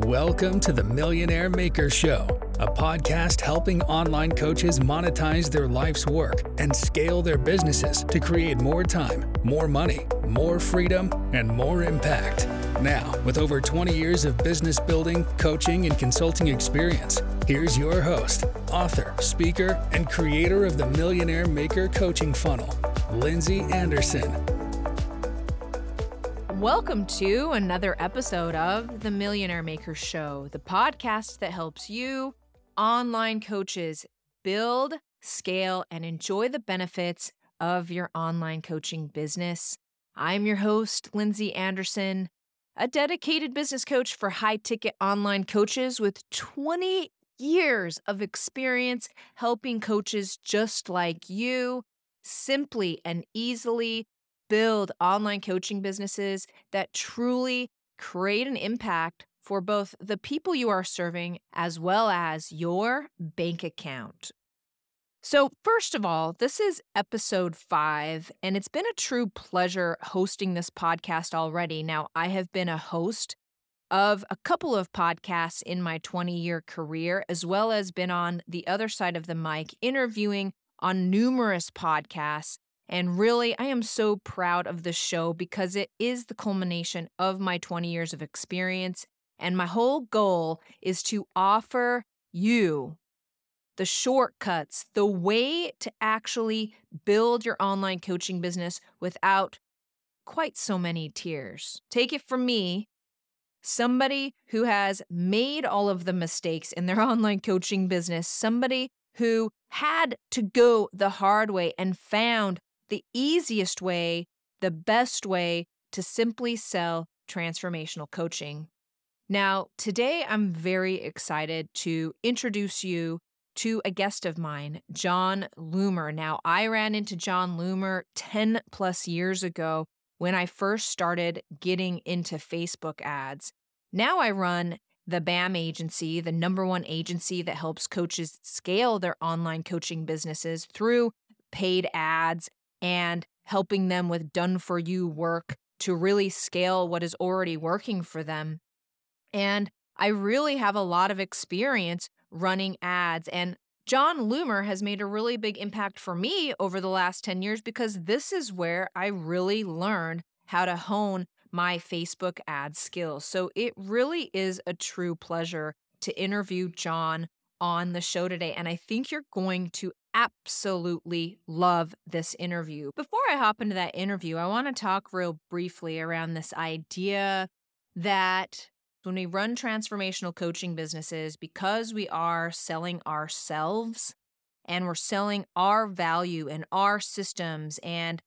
Welcome to the Millionaire Maker Show, a podcast helping online coaches monetize their life's work and scale their businesses to create more time, more money, more freedom, and more impact. Now, with over 20 years of business building, coaching, and consulting experience, here's your host, author, speaker, and creator of the Millionaire Maker Coaching Funnel, Lindsey Anderson. Welcome to another episode of The Millionaire Maker Show, the podcast that helps you, online coaches, build, scale, and enjoy the benefits of your online coaching business. I'm your host, Lindsey Anderson, a dedicated business coach for high ticket online coaches with 20 years of experience helping coaches just like you simply and easily build online coaching businesses that truly create an impact for both the people you are serving as well as your bank account. So, first of all, this is episode five, and it's been a true pleasure hosting this podcast already. Now, I have been a host of a couple of podcasts in my 20 year career, as well as been on the other side of the mic interviewing on numerous podcasts and really, I am so proud of this show because it is the culmination of my 20 years of experience. And my whole goal is to offer you the shortcuts, the way to actually build your online coaching business without quite so many tears. Take it from me, somebody who has made all of the mistakes in their online coaching business, somebody who had to go the hard way and found the easiest way, the best way to simply sell transformational coaching. Now, today I'm very excited to introduce you to a guest of mine, Jon Loomer. Now, I ran into Jon Loomer 10 plus years ago when I first started getting into Facebook ads. Now I run the BAM agency, the number one agency that helps coaches scale their online coaching businesses through paid ads and helping them with done for you work to really scale what is already working for them. And I really have a lot of experience running ads. And Jon Loomer has made a really big impact for me over the last 10 years because this is where I really learned how to hone my Facebook ad skills. So it really is a true pleasure to interview Jon on the show today. And I think you're going to absolutely love this interview. Before I hop into that interview, I want to talk real briefly around this idea that when we run transformational coaching businesses, because we are selling ourselves and we're selling our value and our systems and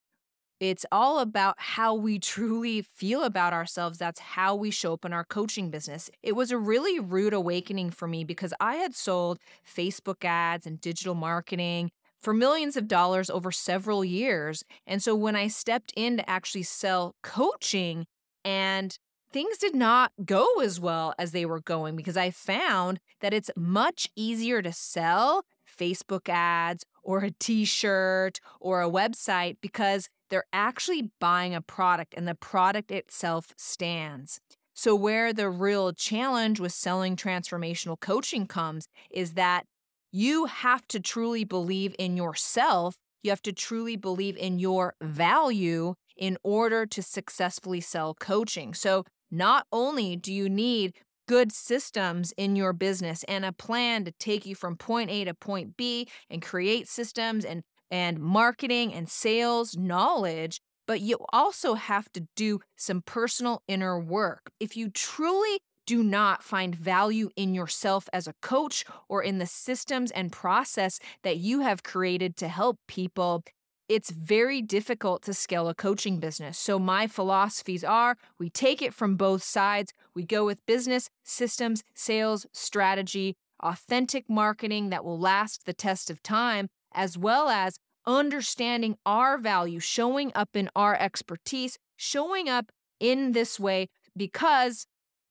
it's all about how we truly feel about ourselves. That's how we show up in our coaching business. It was a really rude awakening for me because I had sold Facebook ads and digital marketing for millions of dollars over several years. And so when I stepped in to actually sell coaching and things did not go as well as they were going because I found that it's much easier to sell Facebook ads or a t shirt or a website because they're actually buying a product and the product itself stands. So, where the real challenge with selling transformational coaching comes is that you have to truly believe in yourself. You have to truly believe in your value in order to successfully sell coaching. So, not only do you need good systems in your business and a plan to take you from point A to point B and create systems and and marketing and sales knowledge, but you also have to do some personal inner work. If you truly do not find value in yourself as a coach or in the systems and process that you have created to help people, it's very difficult to scale a coaching business. So, my philosophies are we take it from both sides. We go with business, systems, sales, strategy, authentic marketing that will last the test of time, as well as understanding our value, showing up in our expertise, showing up in this way because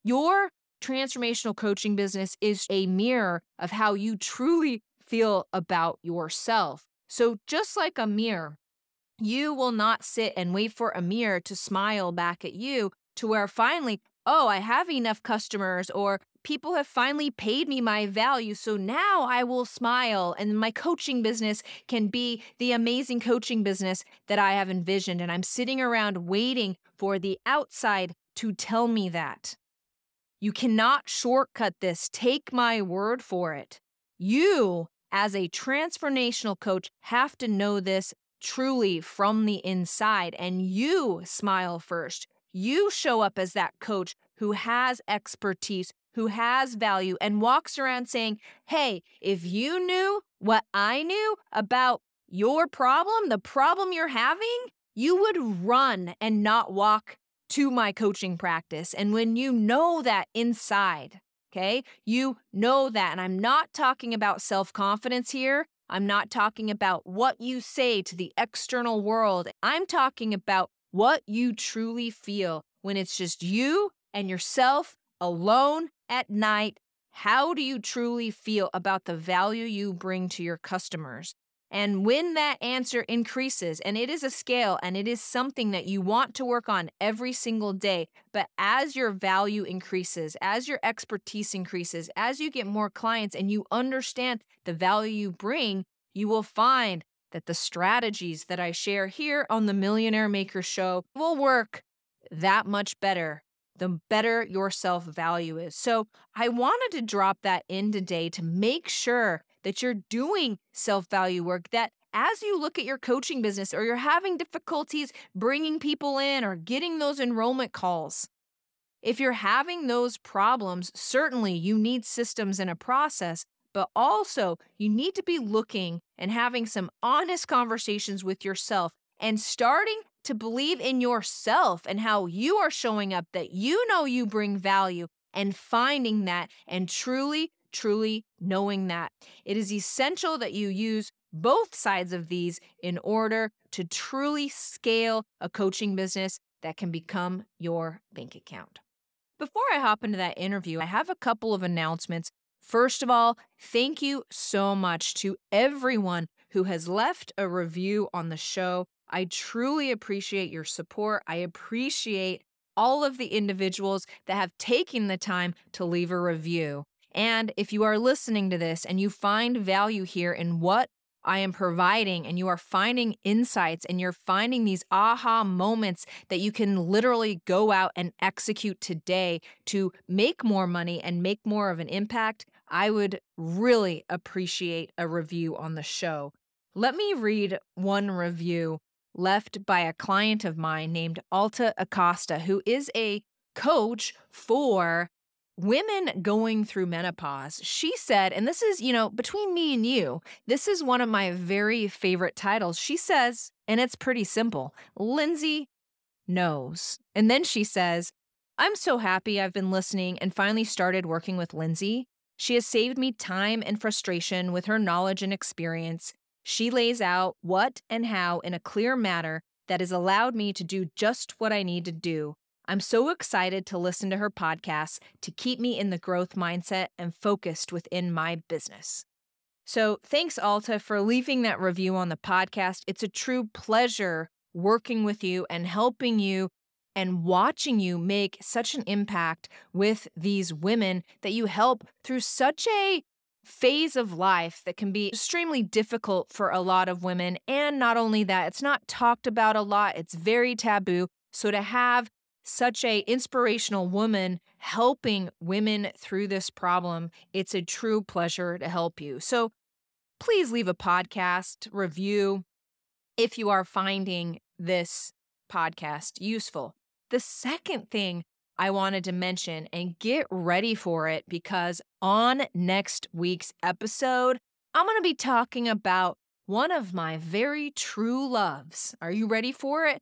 your transformational coaching business is a mirror of how you truly feel about yourself. So, just like a mirror, you will not sit and wait for a mirror to smile back at you to where finally, oh, I have enough customers or people have finally paid me my value. So now I will smile and my coaching business can be the amazing coaching business that I have envisioned. And I'm sitting around waiting for the outside to tell me that. You cannot shortcut this. Take my word for it. You, as a transformational coach, have to know this truly from the inside. And you smile first. You show up as that coach who has expertise, who has value, and walks around saying, Hey, if you knew what I knew about your problem, the problem you're having, you would run and not walk to my coaching practice. And when you know that inside, okay, you know that. And I'm not talking about self confidence here. I'm not talking about what you say to the external world. I'm talking about what you truly feel when it's just you and yourself alone at night. How do you truly feel about the value you bring to your customers? And when that answer increases, and it is a scale and it is something that you want to work on every single day, but as your value increases, as your expertise increases, as you get more clients and you understand the value you bring, you will find that the strategies that I share here on the Millionaire Maker Show will work that much better the better your self value is. So, I wanted to drop that in today to make sure that you're doing self value work, that as you look at your coaching business or you're having difficulties bringing people in or getting those enrollment calls, if you're having those problems, certainly you need systems and a process, but also you need to be looking and having some honest conversations with yourself and starting to believe in yourself and how you are showing up, that you know you bring value and finding that and truly truly knowing that. It is essential that you use both sides of these in order to truly scale a coaching business that can become your bank account. Before I hop into that interview, I have a couple of announcements. First of all, thank you so much to everyone who has left a review on the show. I truly appreciate your support. I appreciate all of the individuals that have taken the time to leave a review. And if you are listening to this and you find value here in what I am providing, and you are finding insights and you're finding these aha moments that you can literally go out and execute today to make more money and make more of an impact, I would really appreciate a review on the show. Let me read one review left by a client of mine named Alta Acosta, who is a coach for women going through menopause. She said, and this is, you know, between me and you, this is one of my very favorite titles. She says, and it's pretty simple Lindsey knows. And then she says, I'm so happy I've been listening and finally started working with Lindsey. She has saved me time and frustration with her knowledge and experience. She lays out what and how in a clear manner that has allowed me to do just what I need to do I'm so excited to listen to her podcast to keep me in the growth mindset and focused within my business. So, thanks, Alta, for leaving that review on the podcast. It's a true pleasure working with you and helping you and watching you make such an impact with these women that you help through such a phase of life that can be extremely difficult for a lot of women. And not only that, it's not talked about a lot, it's very taboo. So, to have such a inspirational woman helping women through this problem. It's a true pleasure to help you. So please leave a podcast review if you are finding this podcast useful. The second thing I wanted to mention and get ready for it because on next week's episode, I'm going to be talking about one of my very true loves. Are you ready for it?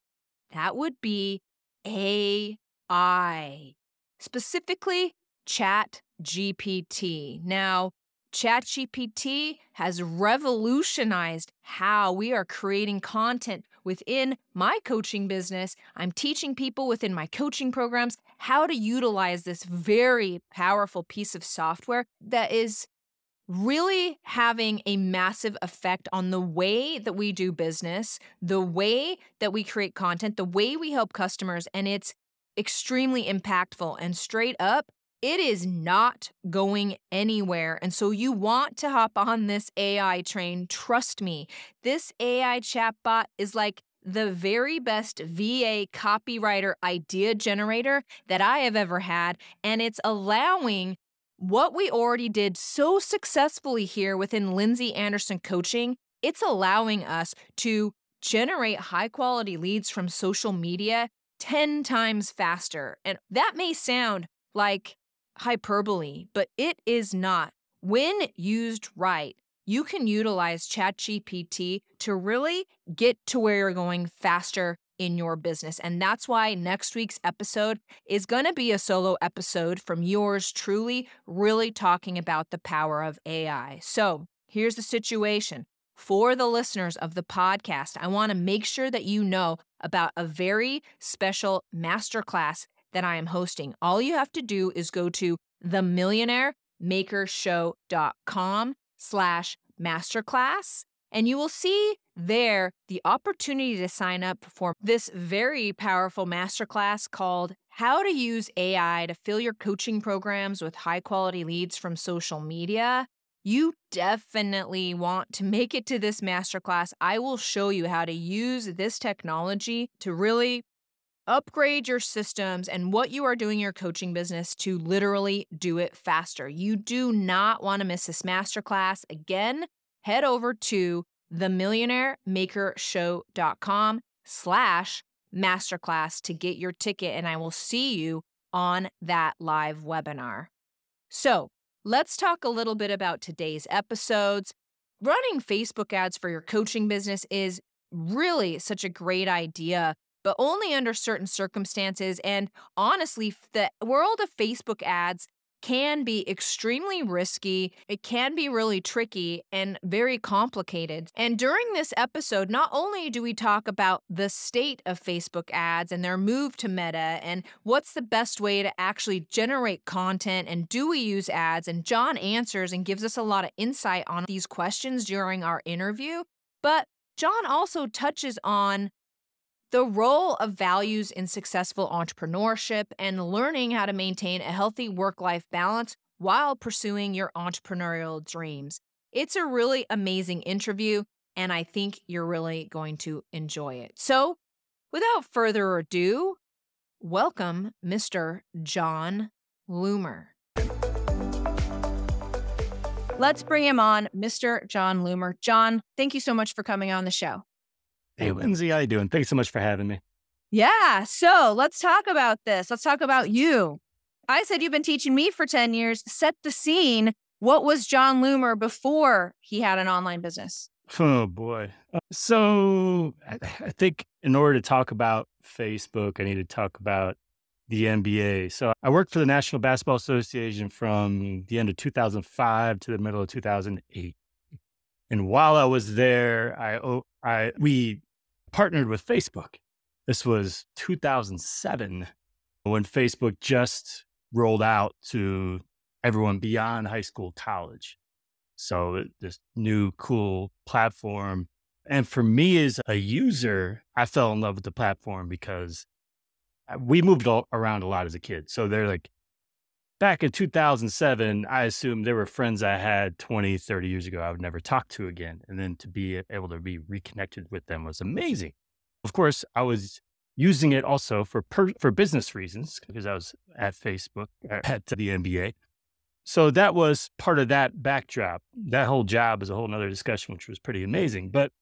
That would be AI, specifically Chat GPT. Now, ChatGPT has revolutionized how we are creating content within my coaching business. I'm teaching people within my coaching programs how to utilize this very powerful piece of software that is really having a massive effect on the way that we do business, the way that we create content, the way we help customers. And it's extremely impactful. And straight up, It is not going anywhere. And so you want to hop on this AI train. Trust me, this AI chatbot is like the very best VA copywriter idea generator that I have ever had. And it's allowing what we already did so successfully here within Lindsey Anderson Coaching, it's allowing us to generate high quality leads from social media 10 times faster. And that may sound like hyperbole, but it is not. When used right, you can utilize ChatGPT to really get to where you're going faster in your business. And that's why next week's episode is going to be a solo episode from yours truly, really talking about the power of AI. So here's the situation. For the listeners of the podcast, I want to make sure that you know about a very special masterclass that I am hosting. All you have to do is go to themillionairemakershow.com slash masterclass and you will see there the opportunity to sign up for this very powerful masterclass called How to Use AI to Fill Your Coaching Programs with High Quality Leads from Social Media. You definitely want to make it to this masterclass. I will show you how to use this technology to really upgrade your systems and what you are doing your coaching business to literally do it faster. You do not want to miss this masterclass. Again, head over to themillionairemakershow.com slash masterclass to get your ticket and I will see you on that live webinar. So let's talk a little bit about today's episodes. Running Facebook ads for your coaching business is really such a great idea, but only under certain circumstances. And honestly, the world of Facebook ads can be extremely risky. It can be really tricky and very complicated. And during this episode, not only do we talk about the state of Facebook ads and their move to Meta and what's the best way to actually generate content and do we use ads, and Jon answers and gives us a lot of insight on these questions during our interview, but Jon also touches on the role of values in successful entrepreneurship and learning how to maintain a healthy work life balance while pursuing your entrepreneurial dreams. It's a really amazing interview, and I think you're really going to enjoy it. So, without further ado, welcome Mr. Jon Loomer. Let's bring him on, Mr. Jon Loomer. Jon, thank you so much for coming on the show. Hey, Lindsey, how you doing? Thanks so much for having me. Yeah. So let's talk about this. Let's talk about you. I said you've been teaching me for 10 years. Set the scene. What was Jon Loomer before he had an online business? Oh, boy. Uh, so I, I think in order to talk about Facebook, I need to talk about the NBA. So I worked for the National Basketball Association from the end of 2005 to the middle of 2008. And while I was there, I, I we partnered with Facebook. This was 2007 when Facebook just rolled out to everyone beyond high school, college. So this new cool platform. And for me as a user, I fell in love with the platform because uh, we moved around a lot as a kid. So they're like, back in 2007, I assumed there were friends I had 20, 30 years ago I would never talk to again. And then to be able to be reconnected with them was amazing. Of course, I was using it also for per, for business reasons because I was at Facebook uh, at the NBA. So that was part of that backdrop. That whole job is a whole nother discussion, which was pretty amazing. But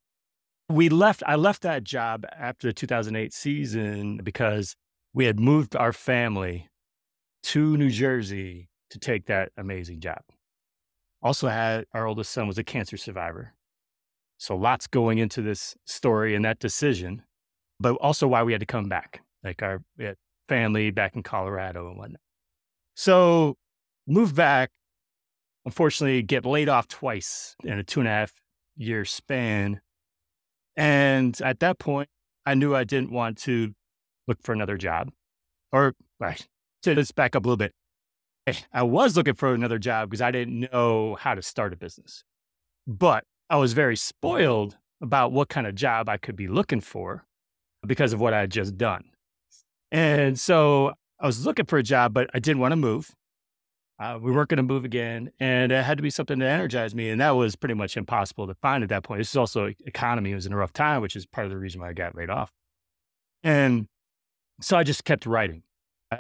we left, I left that job after the 2008 season because we had moved our family to New Jersey to take that amazing job. Also had our oldest son was a cancer survivor. So lots going into this story and that decision but also why we had to come back, like our family back in Colorado and whatnot. So move back, unfortunately, get laid off twice in a two and a half year span. And at that point, I knew I didn't want to look for another job. Or right, to let's back up a little bit. I was looking for another job because I didn't know how to start a business. But I was very spoiled about what kind of job I could be looking for because of what I had just done. And so I was looking for a job, but I didn't want to move. Uh, we weren't going to move again, and it had to be something to energize me, and that was pretty much impossible to find at that point. This is also economy it was in a rough time, which is part of the reason why I got laid off. And so I just kept writing.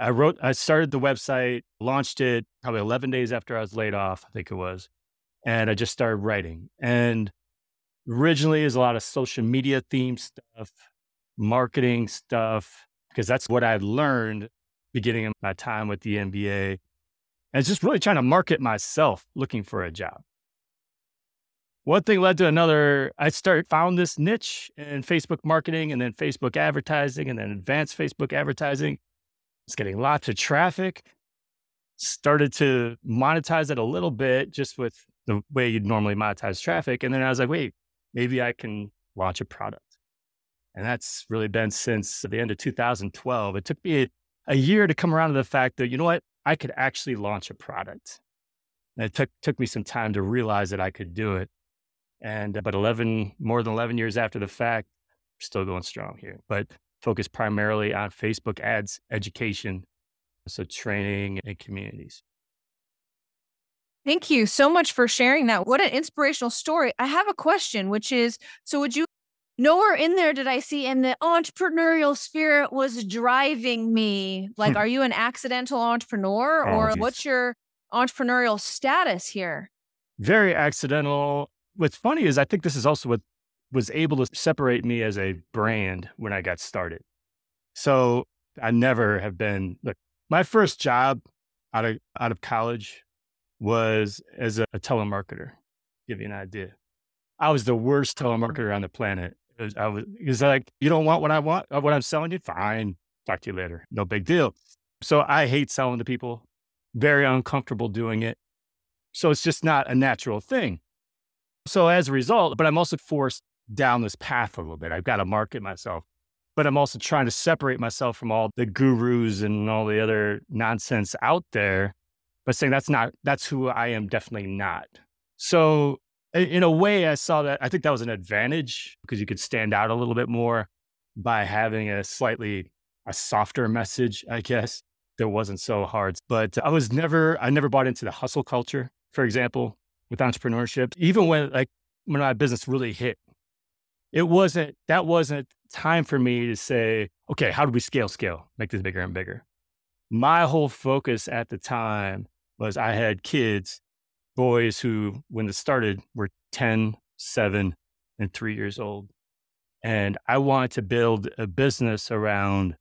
I wrote, I started the website, launched it probably 11 days after I was laid off, I think it was. And I just started writing. And originally is a lot of social media themed stuff, marketing stuff, because that's what I learned beginning of my time with the NBA. And just really trying to market myself looking for a job. One thing led to another. I started found this niche in Facebook marketing and then Facebook advertising and then advanced Facebook advertising. It's getting lots of traffic. Started to monetize it a little bit just with the way you'd normally monetize traffic. And then I was like, wait, maybe I can launch a product. And that's really been since the end of 2012. It took me a, a year to come around to the fact that, you know what, I could actually launch a product. And it took, took me some time to realize that I could do it. And, uh, but 11, more than 11 years after the fact, still going strong here, but focus primarily on Facebook ads, education, so training and communities. Thank you so much for sharing that. What an inspirational story. I have a question, which is so would you nowhere in there did I see and the entrepreneurial spirit was driving me. Hmm. Like, are you an accidental entrepreneur oh, or oh, what's your entrepreneurial status here? Very accidental. What's funny is I think this is also what was able to separate me as a brand when I got started. So I never have been look, my first job out of out of college was as a, a telemarketer. Give you an idea. I was the worst telemarketer on the planet. Was, I was like, you don't want what I want, uh, what I'm selling you? Fine. Talk to you later. No big deal. So I hate selling to people, very uncomfortable doing it. So it's just not a natural thing. So as a result, but I'm also forced down this path a little bit. I've got to market myself, but I'm also trying to separate myself from all the gurus and all the other nonsense out there but saying that's not that's who I am definitely not. So in a way I saw that I think that was an advantage because you could stand out a little bit more by having a slightly a softer message, I guess. That wasn't so hard. But I was never I never bought into the hustle culture, for example, with entrepreneurship. Even when like when my business really hit, it wasn't that wasn't time for me to say, okay, how do we scale, scale, make this bigger and bigger? My whole focus at the time was I had kids, boys who, when it started, were 10, 7, and three years old. And I wanted to build a business around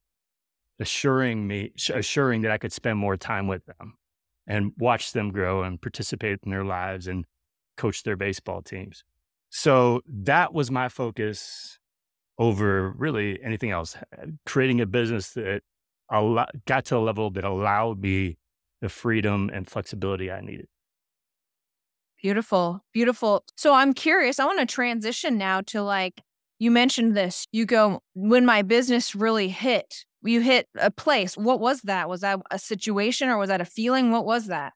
assuring me, assuring that I could spend more time with them and watch them grow and participate in their lives and coach their baseball teams. So that was my focus over really anything else, uh, creating a business that got to a level that allowed me the freedom and flexibility I needed. Beautiful. Beautiful. So I'm curious, I want to transition now to like, you mentioned this. You go, when my business really hit, you hit a place. What was that? Was that a situation or was that a feeling? What was that?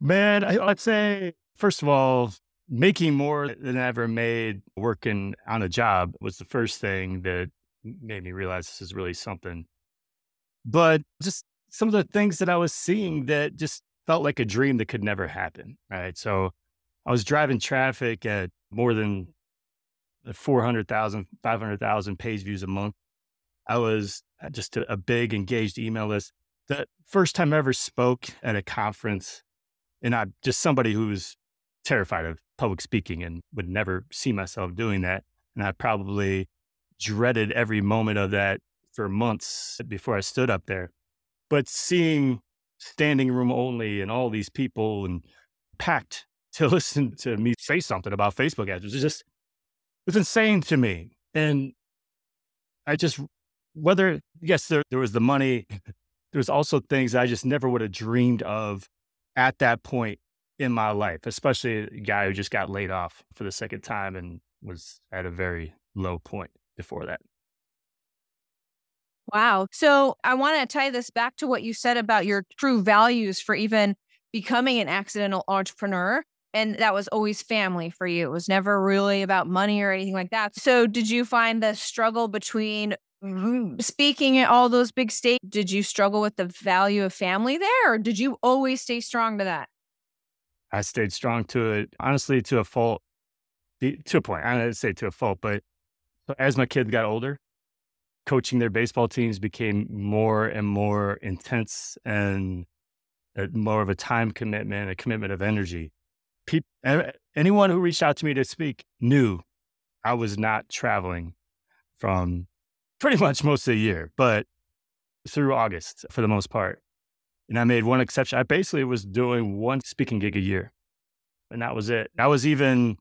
Man, I, I'd say, first of all, making more than I ever made working on a job was the first thing that made me realize this is really something. But just some of the things that I was seeing that just felt like a dream that could never happen. Right. So I was driving traffic at more than uh, 400,000, 500,000 page views a month. I was uh, just a, big engaged email list. The first time I ever spoke at a conference, and I'm just somebody who was terrified of public speaking and would never see myself doing that. And I probably dreaded every moment of that for months before I stood up there. But seeing standing room only and all these people and packed to listen to me say something about Facebook ads was just it's insane to me. And I just whether yes, there there was the money, there was also things I just never would have dreamed of at that point in my life, especially a guy who just got laid off for the second time and was at a very low point before that. Wow. So I want to tie this back to what you said about your true values for even becoming an accidental entrepreneur. And that was always family for you. It was never really about money or anything like that. So, did you find the struggle between speaking at all those big states, did you struggle with the value of family there or did you always stay strong to that? I stayed strong to it, honestly, to a fault, to a point. I don't say to a fault, but as my kids got older, coaching their baseball teams became more and more intense and uh, more of a time commitment, a commitment of energy. People, anyone who reached out to me to speak knew I was not traveling from pretty much most of the year, but through August for the most part. And I made one exception. I basically was doing one speaking gig a year, and that was it. I was even,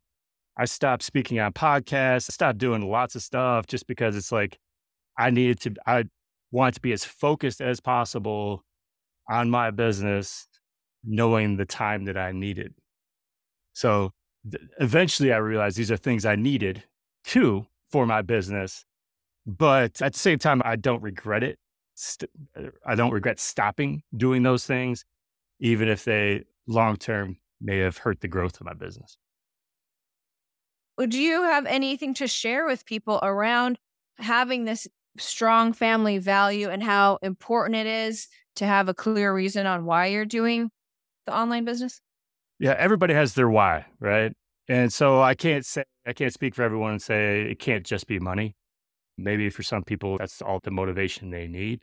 I stopped speaking on podcasts, I stopped doing lots of stuff just because it's like I needed to, I wanted to be as focused as possible on my business, knowing the time that I needed. So th- eventually I realized these are things I needed too for my business. But at the same time, I don't regret it st- er, I don't regret stopping doing those things, even if they long term may have hurt the growth of my business. Would you have anything to share with people around having this strong family value and how important it is to have a clear reason on why you're doing the online business? Yeah, everybody has their why, right? And so I can't say I can't speak for everyone and say it can't just be money. Maybe for some people that's all the motivation they need.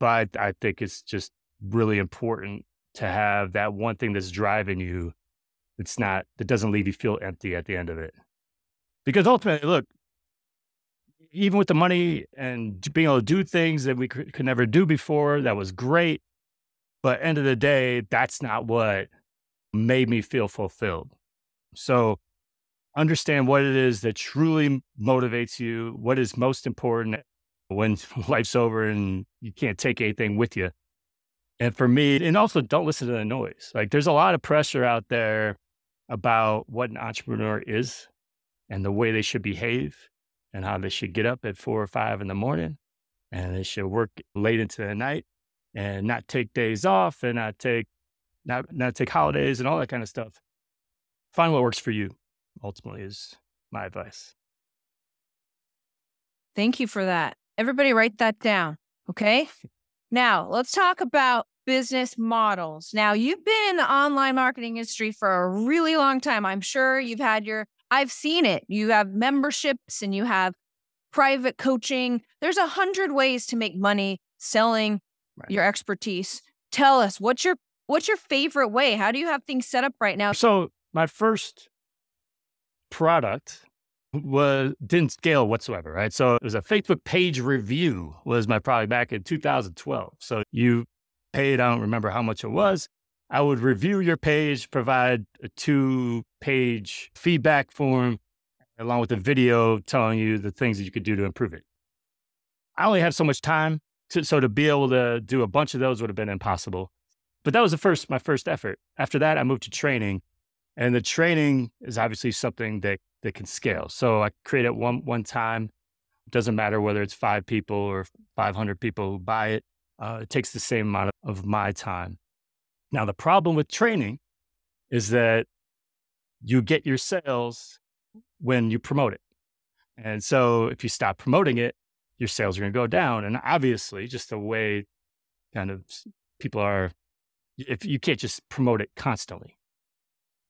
But I think it's just really important to have that one thing that's driving you. It's not, that doesn't leave you feel empty at the end of it. Because ultimately, look, even with the money and being able to do things that we could, never do before, that was great. But end of the day, that's not what made me feel fulfilled. So understand what it is that truly motivates you, what is most important, when life's over and you can't take anything with you. And for me, and also don't listen to the noise. Like there's a lot of pressure out there about what an entrepreneur is and the way they should behave and how they should get up at four or five in the morning and they should work late into the night and not take days off and not take not not take holidays and all that kind of stuff. Find what works for you, ultimately, is my advice. Thank you for that. Everybody write that down. Okay. Now let's talk about business models. Now you've been in the online marketing industry for a really long time. I'm sure you've had your, I've seen it. You have memberships and you have private coaching. There's a hundred ways to make money selling right. your expertise. Tell us what's your what's your favorite way? How do you have things set up right now? So my first product was didn't scale whatsoever, right? So it was a Facebook page review was my product back in 2012. So you paid, I don't remember how much it was. I would review your page, provide a two page feedback form along with a video telling you the things that you could do to improve it. I only have so much time to, so to be able to do a bunch of those would have been impossible. But that was the first, my first effort. After that, I moved to training and the training is obviously something that that can scale. So I create it one one time. It doesn't matter whether it's five people or 500 people who buy it. Uh, it takes the same amount of my time. Now the problem with training is that you get your sales when you promote it. And so if you stop promoting it, your sales are going to go down. And obviously, just the way kind of people are, if you can't just promote it constantly.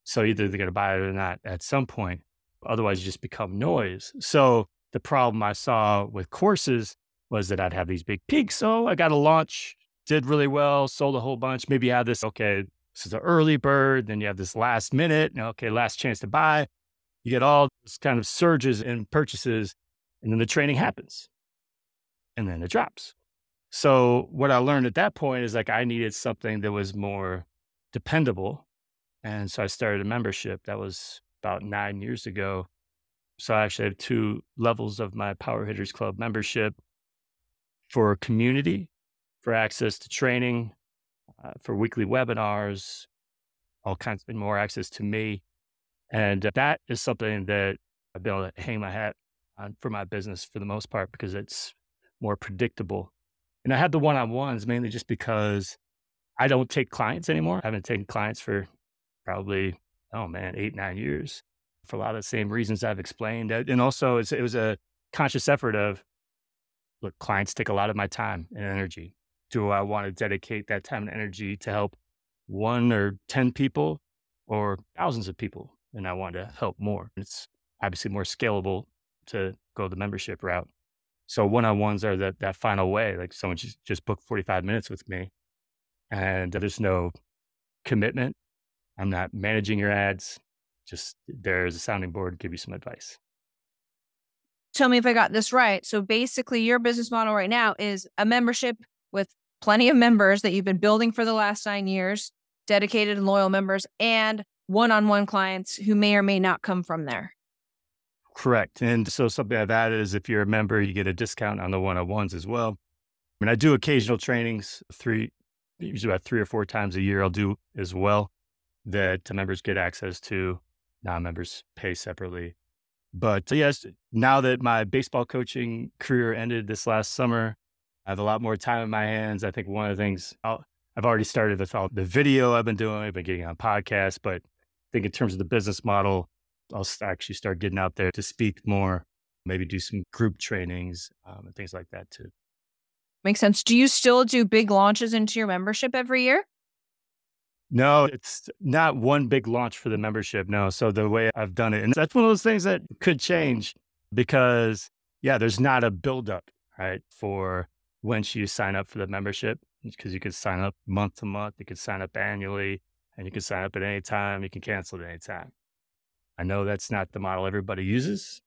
So either they're going to buy it or not at some point. Otherwise, you just become noise. So the problem I saw with courses was that I'd have these big peaks. So I got a launch, did really well, sold a whole bunch. Maybe you have this, okay, this is an early bird. Then you have this last minute, okay, last chance to buy. You get all this kind of surges in purchases, and then the training happens. And then it drops. So what I learned at that point is like I needed something that was more dependable. And so I started a membership that was about nine years ago. So I actually have two levels of my Power Hitters Club membership for community, for access to training, uh, for weekly webinars, all kinds of more access to me. And uh, that is something that I've been able to hang my hat on for my business for the most part because it's more predictable. And I had the one on ones mainly just because I don't take clients anymore. I haven't taken clients for probably oh man, eight, nine years for a lot of the same reasons I've explained. Uh, and also, it was a conscious effort of look, clients take a lot of my time and energy. Do I want to dedicate that time and energy to help one or 10 people or thousands of people? And I want to help more. It's obviously more scalable to go the membership route. So one on ones are that, that final way. Like someone just, just booked 45 minutes with me and there's no commitment. I'm not managing your ads. Just there's a sounding board give you some advice tell me if I got this right. So basically, your business model right now is a membership with plenty of members that you've been building for the last nine years, dedicated and loyal members, and one on one clients who may or may not come from there. Correct. And so something I've added is if you're a member, you get a discount on the one on ones as well. I mean, I do occasional trainings, three, usually about three or four times a year, I'll do as well that the members get access to. Non members pay separately. But yes, now that my baseball coaching career ended this last summer, I have a lot more time in my hands. I think one of the things i have already started with all the video I've been doing, I've been getting on podcasts, but I think in terms of the business model, I'll actually start getting out there to speak more, maybe do some group trainings um, and things like that too. Makes sense. Do you still do big launches into your membership every year? No, it's not one big launch for the membership. No. So the way I've done it, and that's one of those things that could change because, yeah, there's not a buildup, right, for once you sign up for the membership because you could sign up month to month, you could sign up annually, and you can sign up at any time, you can cancel at any time. I know that's not the model everybody uses,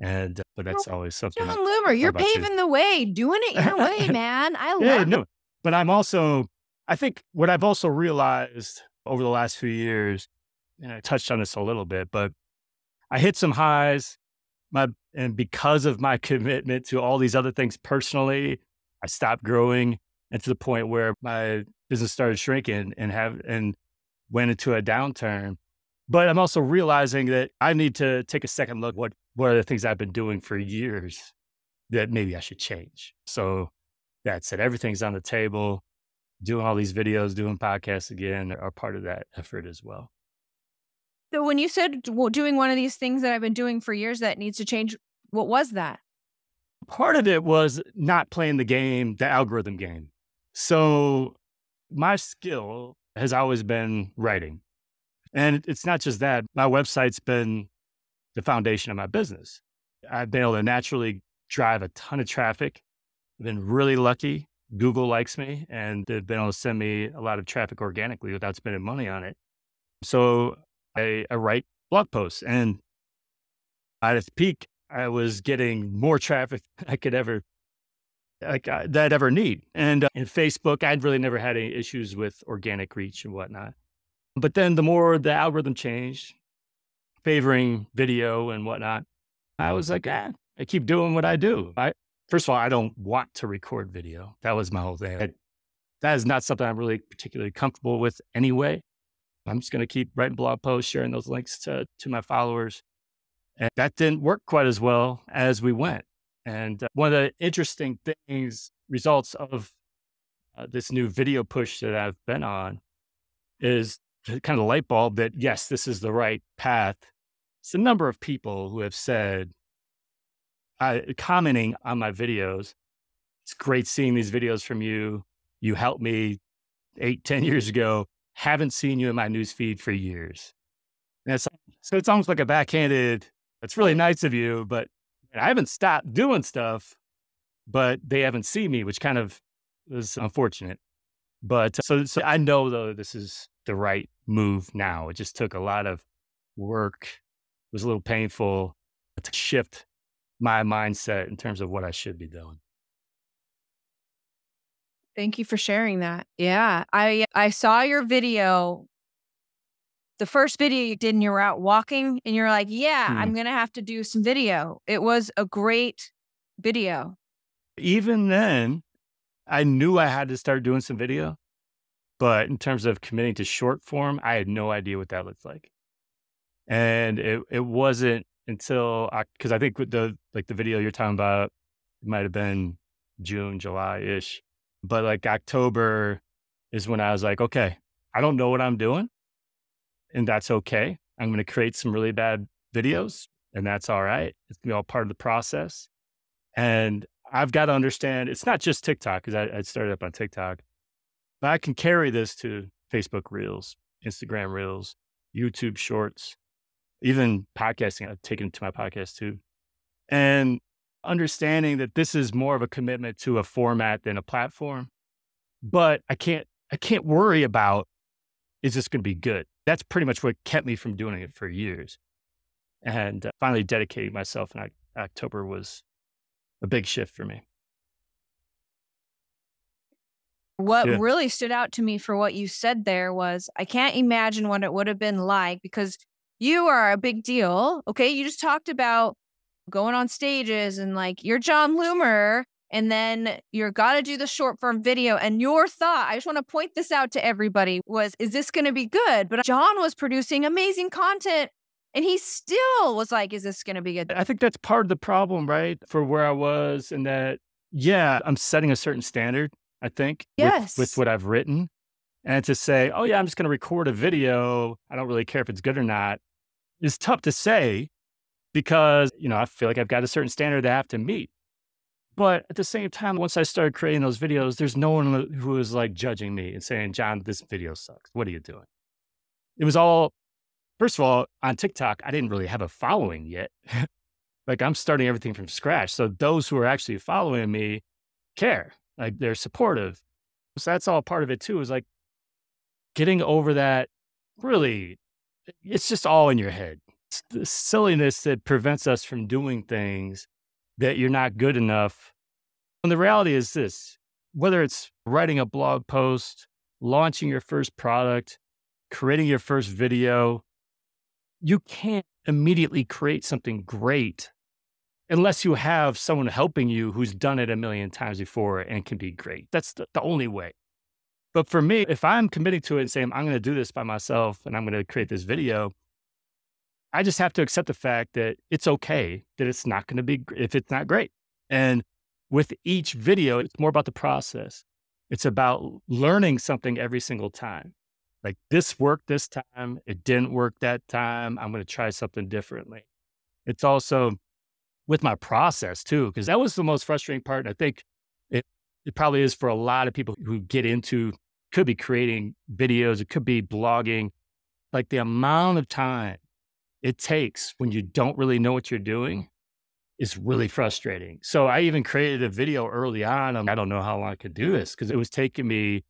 and uh, but that's well, always something. Jon Loomer, you're paving you. the way, doing it your way, man. I love yeah, no, but I'm also I think what I've also realized over the last few years, and I touched on this a little bit, but I hit some highs. My and because of my commitment to all these other things personally, I stopped growing and to the point where my business started shrinking and have and went into a downturn. But I'm also realizing that I need to take a second look what what are the things I've been doing for years that maybe I should change. So that said, everything's on the table doing all these videos, doing podcasts again are part of that effort as well. So when you said doing one of these things that I've been doing for years that needs to change, what was that? Part of it was not playing the game, the algorithm game. So my skill has always been writing. And it's not just that. My website's been the foundation of my business. I've been able to naturally drive a ton of traffic. I've been really lucky Google likes me and they've been able to send me a lot of traffic organically without spending money on it. So I, I write blog posts and at its peak, I was getting more traffic I could ever like uh, that ever need. And uh, in Facebook, I'd really never had any issues with organic reach and whatnot. But then the more the algorithm changed, favoring video and whatnot, I was like, ah, I keep doing what I do. I, First of all, I don't want to record video. That was my whole thing. I, that is not something I'm really particularly comfortable with anyway. I'm just going to keep writing blog posts, sharing those links to, to my followers. And that didn't work quite as well as we went. And uh, one of the interesting things, results of uh, this new video push that I've been on is kind of the light bulb that yes, this is the right path. It's a number of people who have said, commenting on my videos. It's great seeing these videos from you. You helped me eight, ten years ago. Haven't seen you in my news feed for years. It's, so it's almost like a backhanded, it's really nice of you, but I haven't stopped doing stuff, but they haven't seen me, which kind of is unfortunate. But so, so I know though this is the right move now. It just took a lot of work. It was a little painful to shift my mindset in terms of what I should be doing. Thank you for sharing that. Yeah, I I saw your video. The first video you did and you were out walking and you're like, "Yeah, hmm. I'm going to have to do some video." It was a great video. Even then, I knew I had to start doing some video, but in terms of committing to short form, I had no idea what that looked like. And it it wasn't until because I think the like the video you're talking about, might have been June, July ish, but like October is when I was like, okay, I don't know what I'm doing, and that's okay. I'm going to create some really bad videos, and that's all right. It's gonna be all part of the process. And I've got to understand it's not just TikTok because I, I started up on TikTok, but I can carry this to Facebook Reels, Instagram Reels, YouTube Shorts, even podcasting. I've taken to my podcast too. And understanding that this is more of a commitment to a format than a platform. But I can't I can't worry about is this going to be good? That's pretty much what kept me from doing it for years. And uh, finally dedicating myself in October was a big shift for me. What yeah. really stood out to me for what you said there was I can't imagine what it would have been like because you are a big deal. Okay. You just talked about going on stages and like you're Jon Loomer and then you're got to do the short form video and your thought i just want to point this out to everybody was is this going to be good but jon was producing amazing content and he still was like is this going to be good i think that's part of the problem right for where i was and that yeah i'm setting a certain standard i think yes. with, with what i've written and to say oh yeah i'm just going to record a video i don't really care if it's good or not is tough to say because you know i feel like i've got a certain standard that i have to meet but at the same time, once I started creating those videos, there's no one who was like judging me and saying, Jon, this video sucks. What are you doing? It was all, first of all, on TikTok, I didn't really have a following yet. like I'm starting everything from scratch. So those who are actually following me care, like they're supportive. So that's all part of it too, is like getting over that really, it's just all in your head. It's the silliness that prevents us from doing things that you're not good enough. And the reality is this whether it's writing a blog post, launching your first product, creating your first video, you can't immediately create something great unless you have someone helping you who's done it a million times before and can be great. That's the, the only way. But for me, if I'm committing to it and saying, I'm going to do this by myself and I'm going to create this video, I just have to accept the fact that it's okay that it's not going to be, if it's not great. And with each video, it's more about the process. It's about learning something every single time. Like this worked this time, it didn't work that time. I'm going to try something differently. It's also with my process too, because that was the most frustrating part. And I think it, probably is for a lot of people who get into, could be creating videos, it could be blogging, like the amount of time it takes when you don't really know what you're doing is really frustrating. So I even created a video early on. Um, I don't know how long I could do this because it was taking me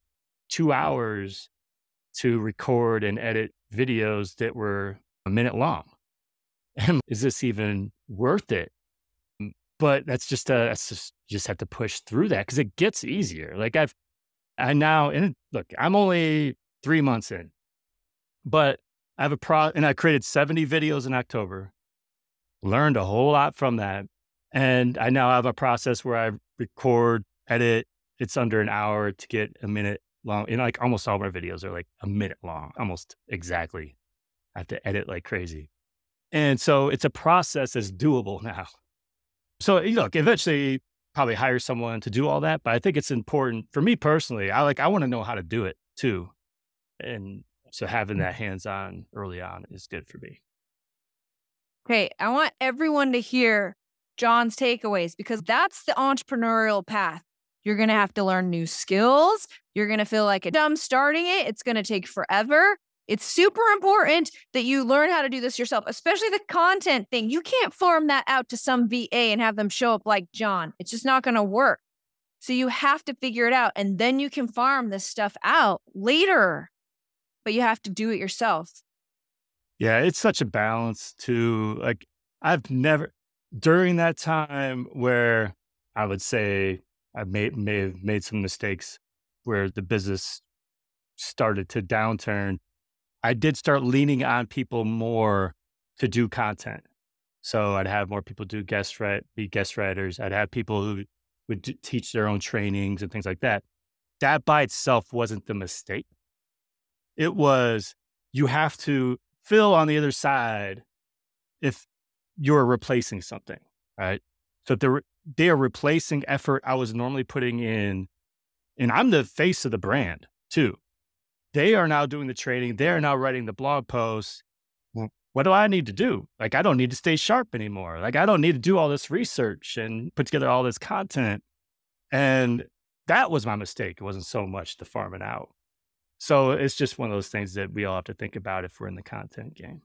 two hours to record and edit videos that were a minute long. And is this even worth it? But that's just a, that's just, just have to push through that because it gets easier. Like I've, I now, and look, I'm only three months in, but I have a pro, and I created 70 videos in October, learned a whole lot from that. And I now have a process where I record, edit. It's under an hour to get a minute long. And like almost all my videos are like a minute long, almost exactly. I have to edit like crazy. And so it's a process that's doable now. So, you know, eventually probably hire someone to do all that. But I think it's important for me personally. I like, I want to know how to do it too. And so having mm. that hands on early on is good for me. Okay. I want everyone to hear Jon's takeaways because that's the entrepreneurial path. You're going to have to learn new skills. You're going to feel like a dumb starting it. It's going to take forever. It's super important that you learn how to do this yourself, especially the content thing. You can't farm that out to some VA and have them show up like Jon. It's just not going to work. So you have to figure it out. And then you can farm this stuff out later but you have to do it yourself. Yeah, it's such a balance to like I've never during that time where I would say I may may have made some mistakes where the business started to downturn. I did start leaning on people more to do content. So I'd have more people do guest write, be guest writers. I'd have people who would teach their own trainings and things like that. That by itself wasn't the mistake. It was you have to fill on the other side if you're replacing something, right? So they're they are replacing effort I was normally putting in, and I'm the face of the brand too. They are now doing the trading. They are now writing the blog posts. Mm. what do I need to do? Like, I don't need to stay sharp anymore. Like, I don't need to do all this research and put together all this content. And that was my mistake. It wasn't so much the farming out. So it's just one of those things that we all have to think about if we're in the content game.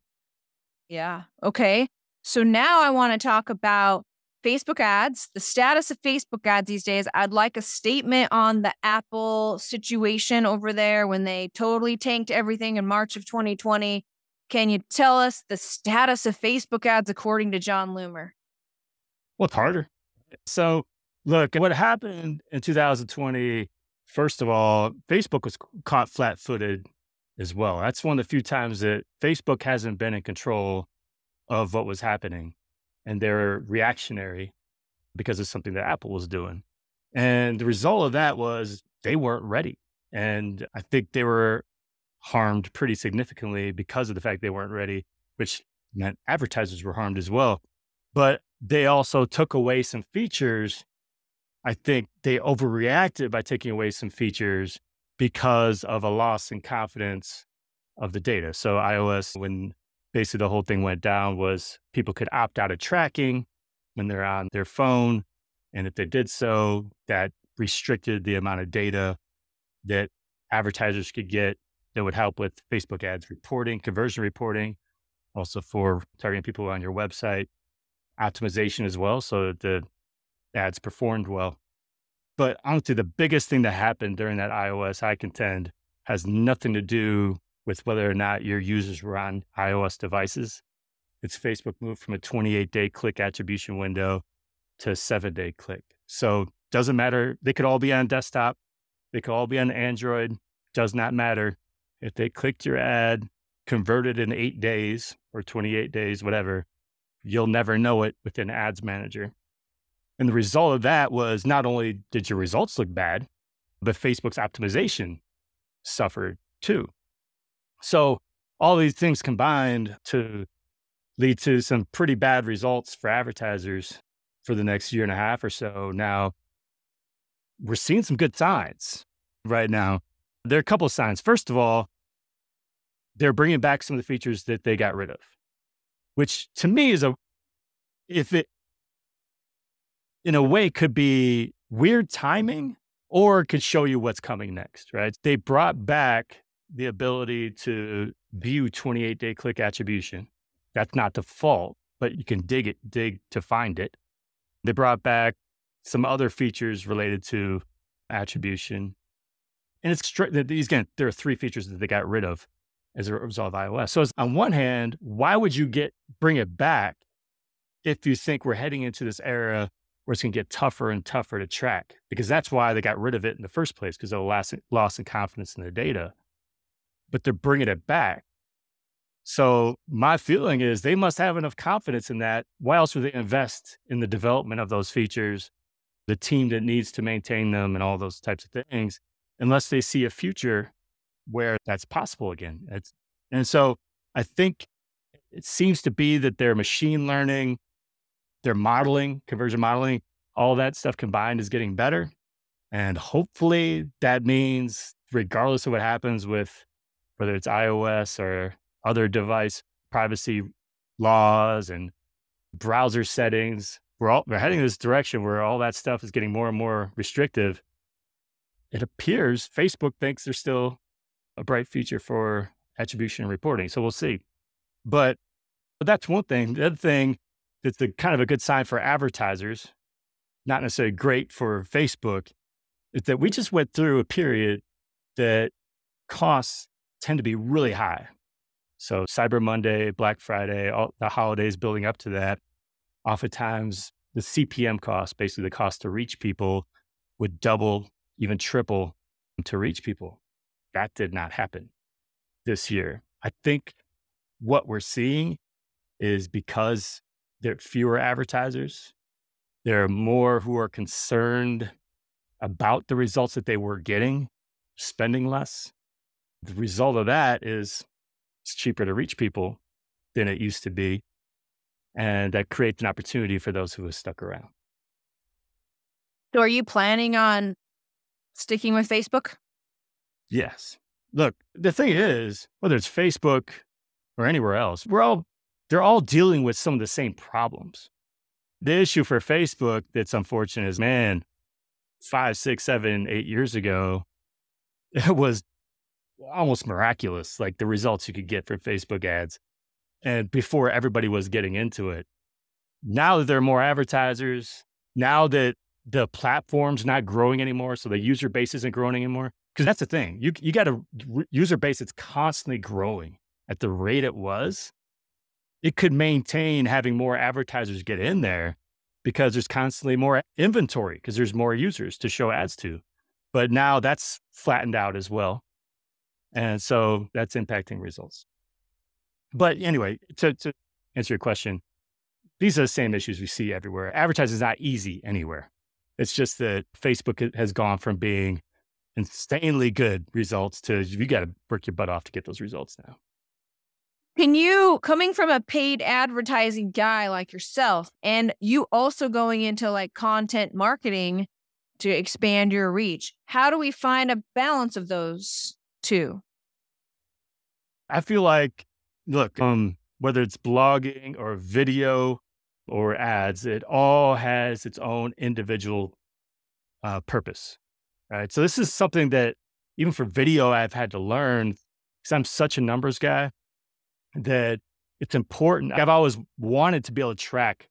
Yeah. Okay. So now I want to talk about Facebook ads, the status of Facebook ads these days. I'd like a statement on the Apple situation over there when they totally tanked everything in March of 2020. Can you tell us the status of Facebook ads according to Jon Loomer? Well, it's harder. So, look, what happened in 2020, first of all, Facebook was caught flat footed as well. That's one of the few times that Facebook hasn't been in control of what was happening and they're reactionary because of something that Apple was doing. And the result of that was they weren't ready. And I think they were harmed pretty significantly because of the fact they weren't ready, which meant advertisers were harmed as well. But they also took away some features. I think they overreacted by taking away some features because of a loss in confidence of the data. So iOS, when basically the whole thing went down was people could opt out of tracking when they're on their phone. And if they did so, that restricted the amount of data that advertisers could get that would help with Facebook ads reporting, conversion reporting, also for targeting people on your website, optimization as well, so that the ads performed well. But honestly, the biggest thing that happened during that iOS, I contend, has nothing to do with whether or not your users were on iOS devices. It's Facebook moved from a 28 day click attribution window to a seven day click. So doesn't matter. They could all be on desktop. They could all be on Android. Does not matter. If they clicked your ad, converted in eight days or 28 days, whatever, you'll never know it within Ads Manager. And the result of that was not only did your results look bad, but Facebook's optimization suffered too. So, all these things combined to lead to some pretty bad results for advertisers for the next year and a half or so. Now, we're seeing some good signs right now. There are a couple of signs. First of all, they're bringing back some of the features that they got rid of, which to me is a, if it, in a way, could be weird timing or could show you what's coming next, right? They brought back the ability to view 28 day click attribution. That's not default, but you can dig it, dig to find it. They brought back some other features related to attribution and it's these again, there are three features that they got rid of as a result of iOS. So on one hand, why would you get bring it back if you think we're heading into this era where it's going to get tougher and tougher to track? Because that's why they got rid of it in the first place, because of loss, loss in confidence in the data. But they're bringing it back. So my feeling is they must have enough confidence in that. Why else would they invest in the development of those features, the team that needs to maintain them, and all those types of things? unless they see a future where that's possible again. It's, and so I think it seems to be that their machine learning, their modeling, conversion modeling, all that stuff combined is getting better. And hopefully that means, regardless of what happens with whether it's iOS or other device privacy laws and browser settings, we're all we're heading in this direction where all that stuff is getting more and more restrictive it appears Facebook thinks there's still a bright future for attribution and reporting. So we'll see. But, but that's one thing. The other thing that's the kind of a good sign for advertisers, not necessarily great for Facebook, is that we just went through a period that costs tend to be really high. So Cyber Monday, Black Friday, all the holidays building up to that, oftentimes the CPM cost, basically the cost to reach people, would double even triple to reach people. That did not happen this year. I think what we're seeing is because there are fewer advertisers, there are more who are concerned about the results that they were getting, spending less. The result of that is it's cheaper to reach people than it used to be. And that creates an opportunity for those who have stuck around. So, are you planning on sticking with Facebook? Yes. Look, the thing is, whether it's Facebook or anywhere else, we're all they're all dealing with some of the same problems. The issue for Facebook that's unfortunate is, man, five, six, seven, eight years ago, it was almost miraculous, like the results you could get from Facebook ads. And before everybody was getting into it, now that there are more advertisers, now that the platform's not growing anymore, so the user base isn't growing anymore. Because that's the thing, you you got a user base that's constantly growing at the rate it was. It could maintain having more advertisers get in there because there's constantly more inventory because there's more users to show ads to. But now that's flattened out as well. And so that's impacting results. But anyway, to, to answer your question, these are the same issues we see everywhere. Advertising is not easy anywhere. It's just that Facebook has gone from being insanely good results to you got to work your butt off to get those results now. Can you, coming from a paid advertising guy like yourself, and you also going into like content marketing to expand your reach, how do we find a balance of those two? I feel like, look, um, whether it's blogging or video or ads, it all has its own individual uh, purpose. Right. So this is something that even for video, I've had to learn because I'm such a numbers guy that it's important. I've always wanted to be able to track,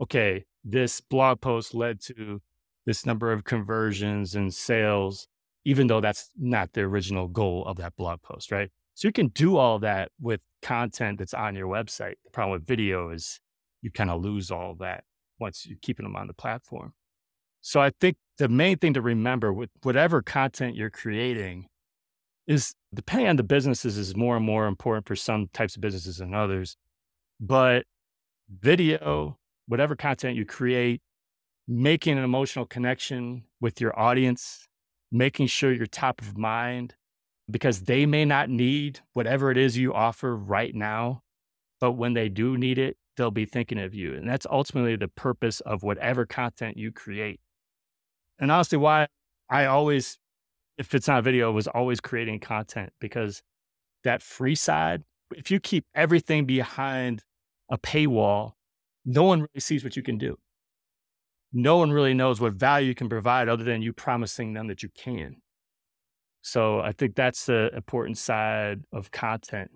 okay, this blog post led to this number of conversions and sales, even though that's not the original goal of that blog post, right? So you can do all that with content that's on your website. The problem with video is you kind of lose all that once you're keeping them on the platform. So I think the main thing to remember with whatever content you're creating is depending on the businesses is more and more important for some types of businesses than others. But video, whatever content you create, making an emotional connection with your audience, making sure you're top of mind because they may not need whatever it is you offer right now. But when they do need it, they'll be thinking of you. And that's ultimately the purpose of whatever content you create. And honestly, why I always if it's not video, was always creating content because that free side, if you keep everything behind a paywall, no one really sees what you can do. No one really knows what value you can provide other than you promising them that you can. So I think that's the important side of content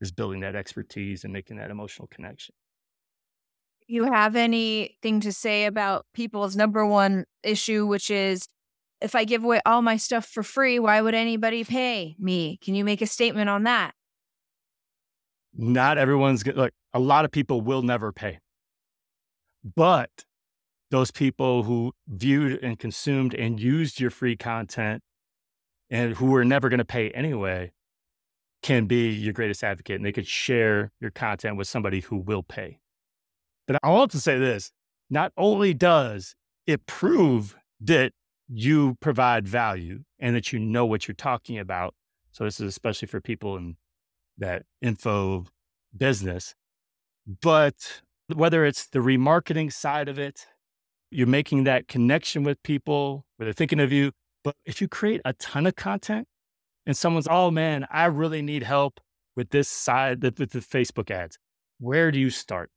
is building that expertise and making that emotional connection. You have anything to say about people's number one issue, which is if I give away all my stuff for free, why would anybody pay me? Can you make a statement on that? Not everyone's good. Like a lot of people will never pay. But those people who viewed and consumed and used your free content and who were never going to pay anyway can be your greatest advocate and they could share your content with somebody who will pay. But I want to say this not only does it prove that you provide value and that you know what you're talking about. So this is especially for people in that info business. But whether it's the remarketing side of it, you're making that connection with people where they're thinking of you. But if you create a ton of content and someone's, oh man, I really need help with this side, with the Facebook ads, where do you start?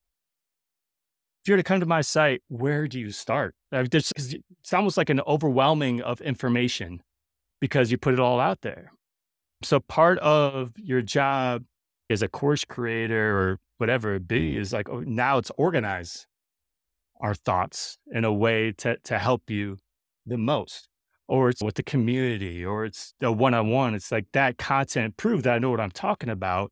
if you were to come to my site, where do you start? it's almost like an overwhelming of information because you put it all out there. So part of your job as a course creator or whatever it be is like, oh, now it's organize our thoughts in a way to, to help you the most. Or it's with the community, or it's the one on one. It's like that content prove that I know what I'm talking about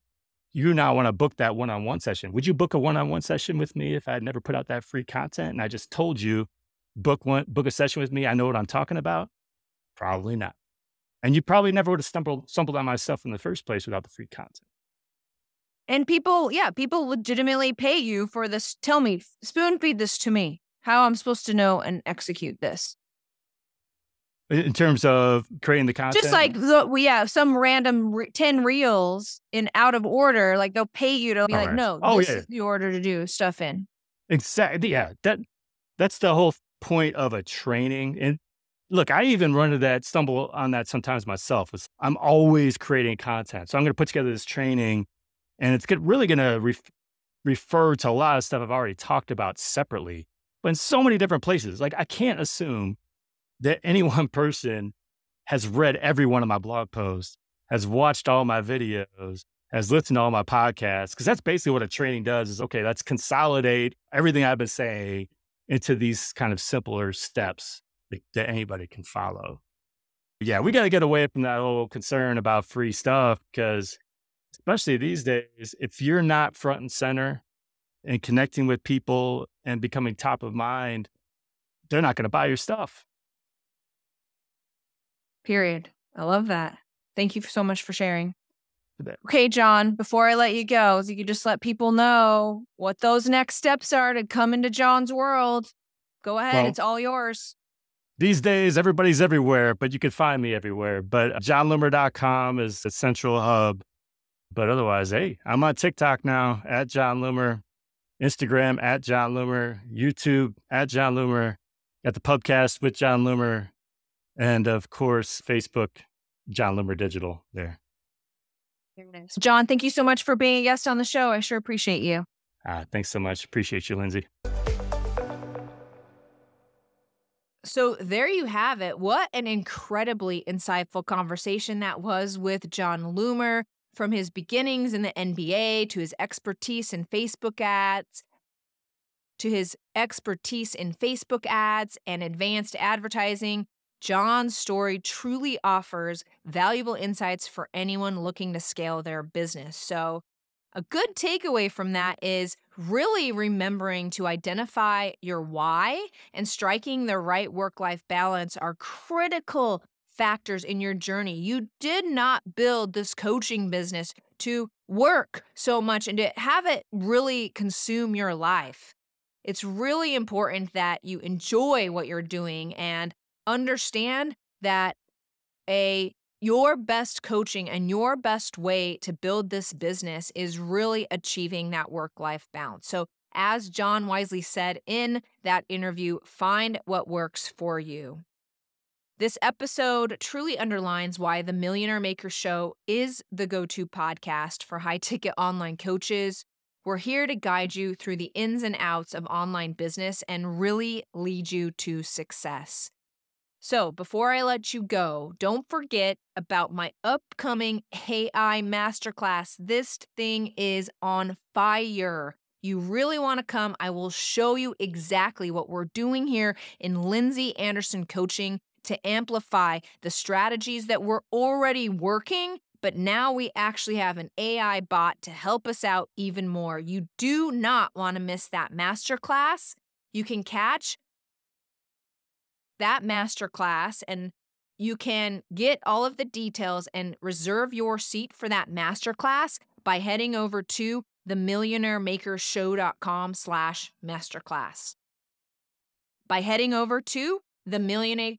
you now want to book that one-on-one session. Would you book a one-on-one session with me if I had never put out that free content and I just told you book one book a session with me? I know what I'm talking about. Probably not. And you probably never would have stumbled stumbled on my stuff in the first place without the free content. And people, yeah, people legitimately pay you for this. Tell me, spoon feed this to me. How I'm supposed to know and execute this in terms of creating the content just like the, we have some random re- 10 reels in out of order like they'll pay you to be All like right. no oh, this yeah. is the order to do stuff in exactly yeah that that's the whole point of a training and look i even run into that stumble on that sometimes myself Is i'm always creating content so i'm going to put together this training and it's really going to refer to a lot of stuff I've already talked about separately, but in so many different places. Like I can't assume that any one person has read every one of my blog posts, has watched all my videos, has listened to all my podcasts. Cause that's basically what a training does is okay, let's consolidate everything I've been saying into these kind of simpler steps that, that anybody can follow. Yeah, we got to get away from that whole concern about free stuff because, especially these days, if you're not front and center and connecting with people and becoming top of mind, they're not going to buy your stuff. Period. I love that. Thank you so much for sharing. Okay, Jon, before I let you go, if you could just let people know what those next steps are to come into Jon's world, go ahead. Well, it's all yours. These days, everybody's everywhere, but you can find me everywhere. But jonloomer.com is the central hub. But otherwise, hey, I'm on TikTok now at Jon Loomer, Instagram at Jon Loomer, YouTube at Jon Loomer, got the podcast with Jon Loomer, and of course, Facebook, Jon Loomer Digital there. Jon, thank you so much for being a guest on the show. I sure appreciate you. Ah, thanks so much. Appreciate you, Lindsey. So there you have it. What an incredibly insightful conversation that was with Jon Loomer from his beginnings in the NBA to his expertise in Facebook ads to his expertise in Facebook ads and advanced advertising Jon's story truly offers valuable insights for anyone looking to scale their business. So, a good takeaway from that is really remembering to identify your why and striking the right work life balance are critical factors in your journey. You did not build this coaching business to work so much and to have it really consume your life. It's really important that you enjoy what you're doing and understand that a your best coaching and your best way to build this business is really achieving that work life balance. So, as Jon wisely said in that interview, find what works for you. This episode truly underlines why the Millionaire Maker Show is the go to podcast for high ticket online coaches. We're here to guide you through the ins and outs of online business and really lead you to success. So, before I let you go, don't forget about my upcoming AI Masterclass. This thing is on fire. You really want to come. I will show you exactly what we're doing here in Lindsey Anderson Coaching to amplify the strategies that we're already working, but now we actually have an AI bot to help us out even more. You do not want to miss that masterclass. You can catch that masterclass and you can get all of the details and reserve your seat for that masterclass by heading over to themillionairemakershow.com slash masterclass. By heading over to the millionaire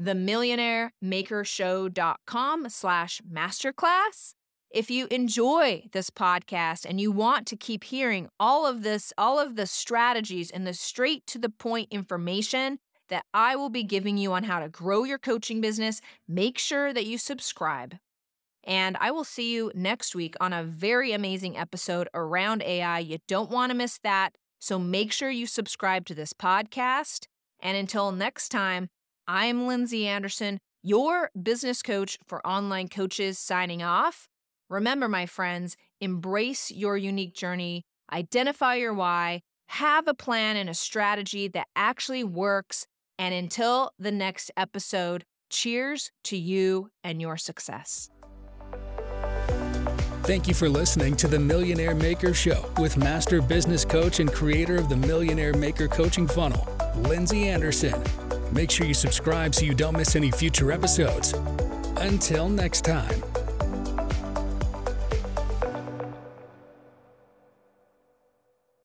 themillionairemakershow.com slash masterclass. If you enjoy this podcast and you want to keep hearing all of this, all of the strategies and the straight to the point information that I will be giving you on how to grow your coaching business, make sure that you subscribe. And I will see you next week on a very amazing episode around AI. You don't want to miss that. So make sure you subscribe to this podcast. And until next time, I'm Lindsey Anderson, your business coach for online coaches, signing off. Remember, my friends, embrace your unique journey, identify your why, have a plan and a strategy that actually works, and until the next episode, cheers to you and your success. Thank you for listening to the Millionaire Maker Show with master business coach and creator of the Millionaire Maker Coaching Funnel, Lindsey Anderson. Make sure you subscribe so you don't miss any future episodes. Until next time.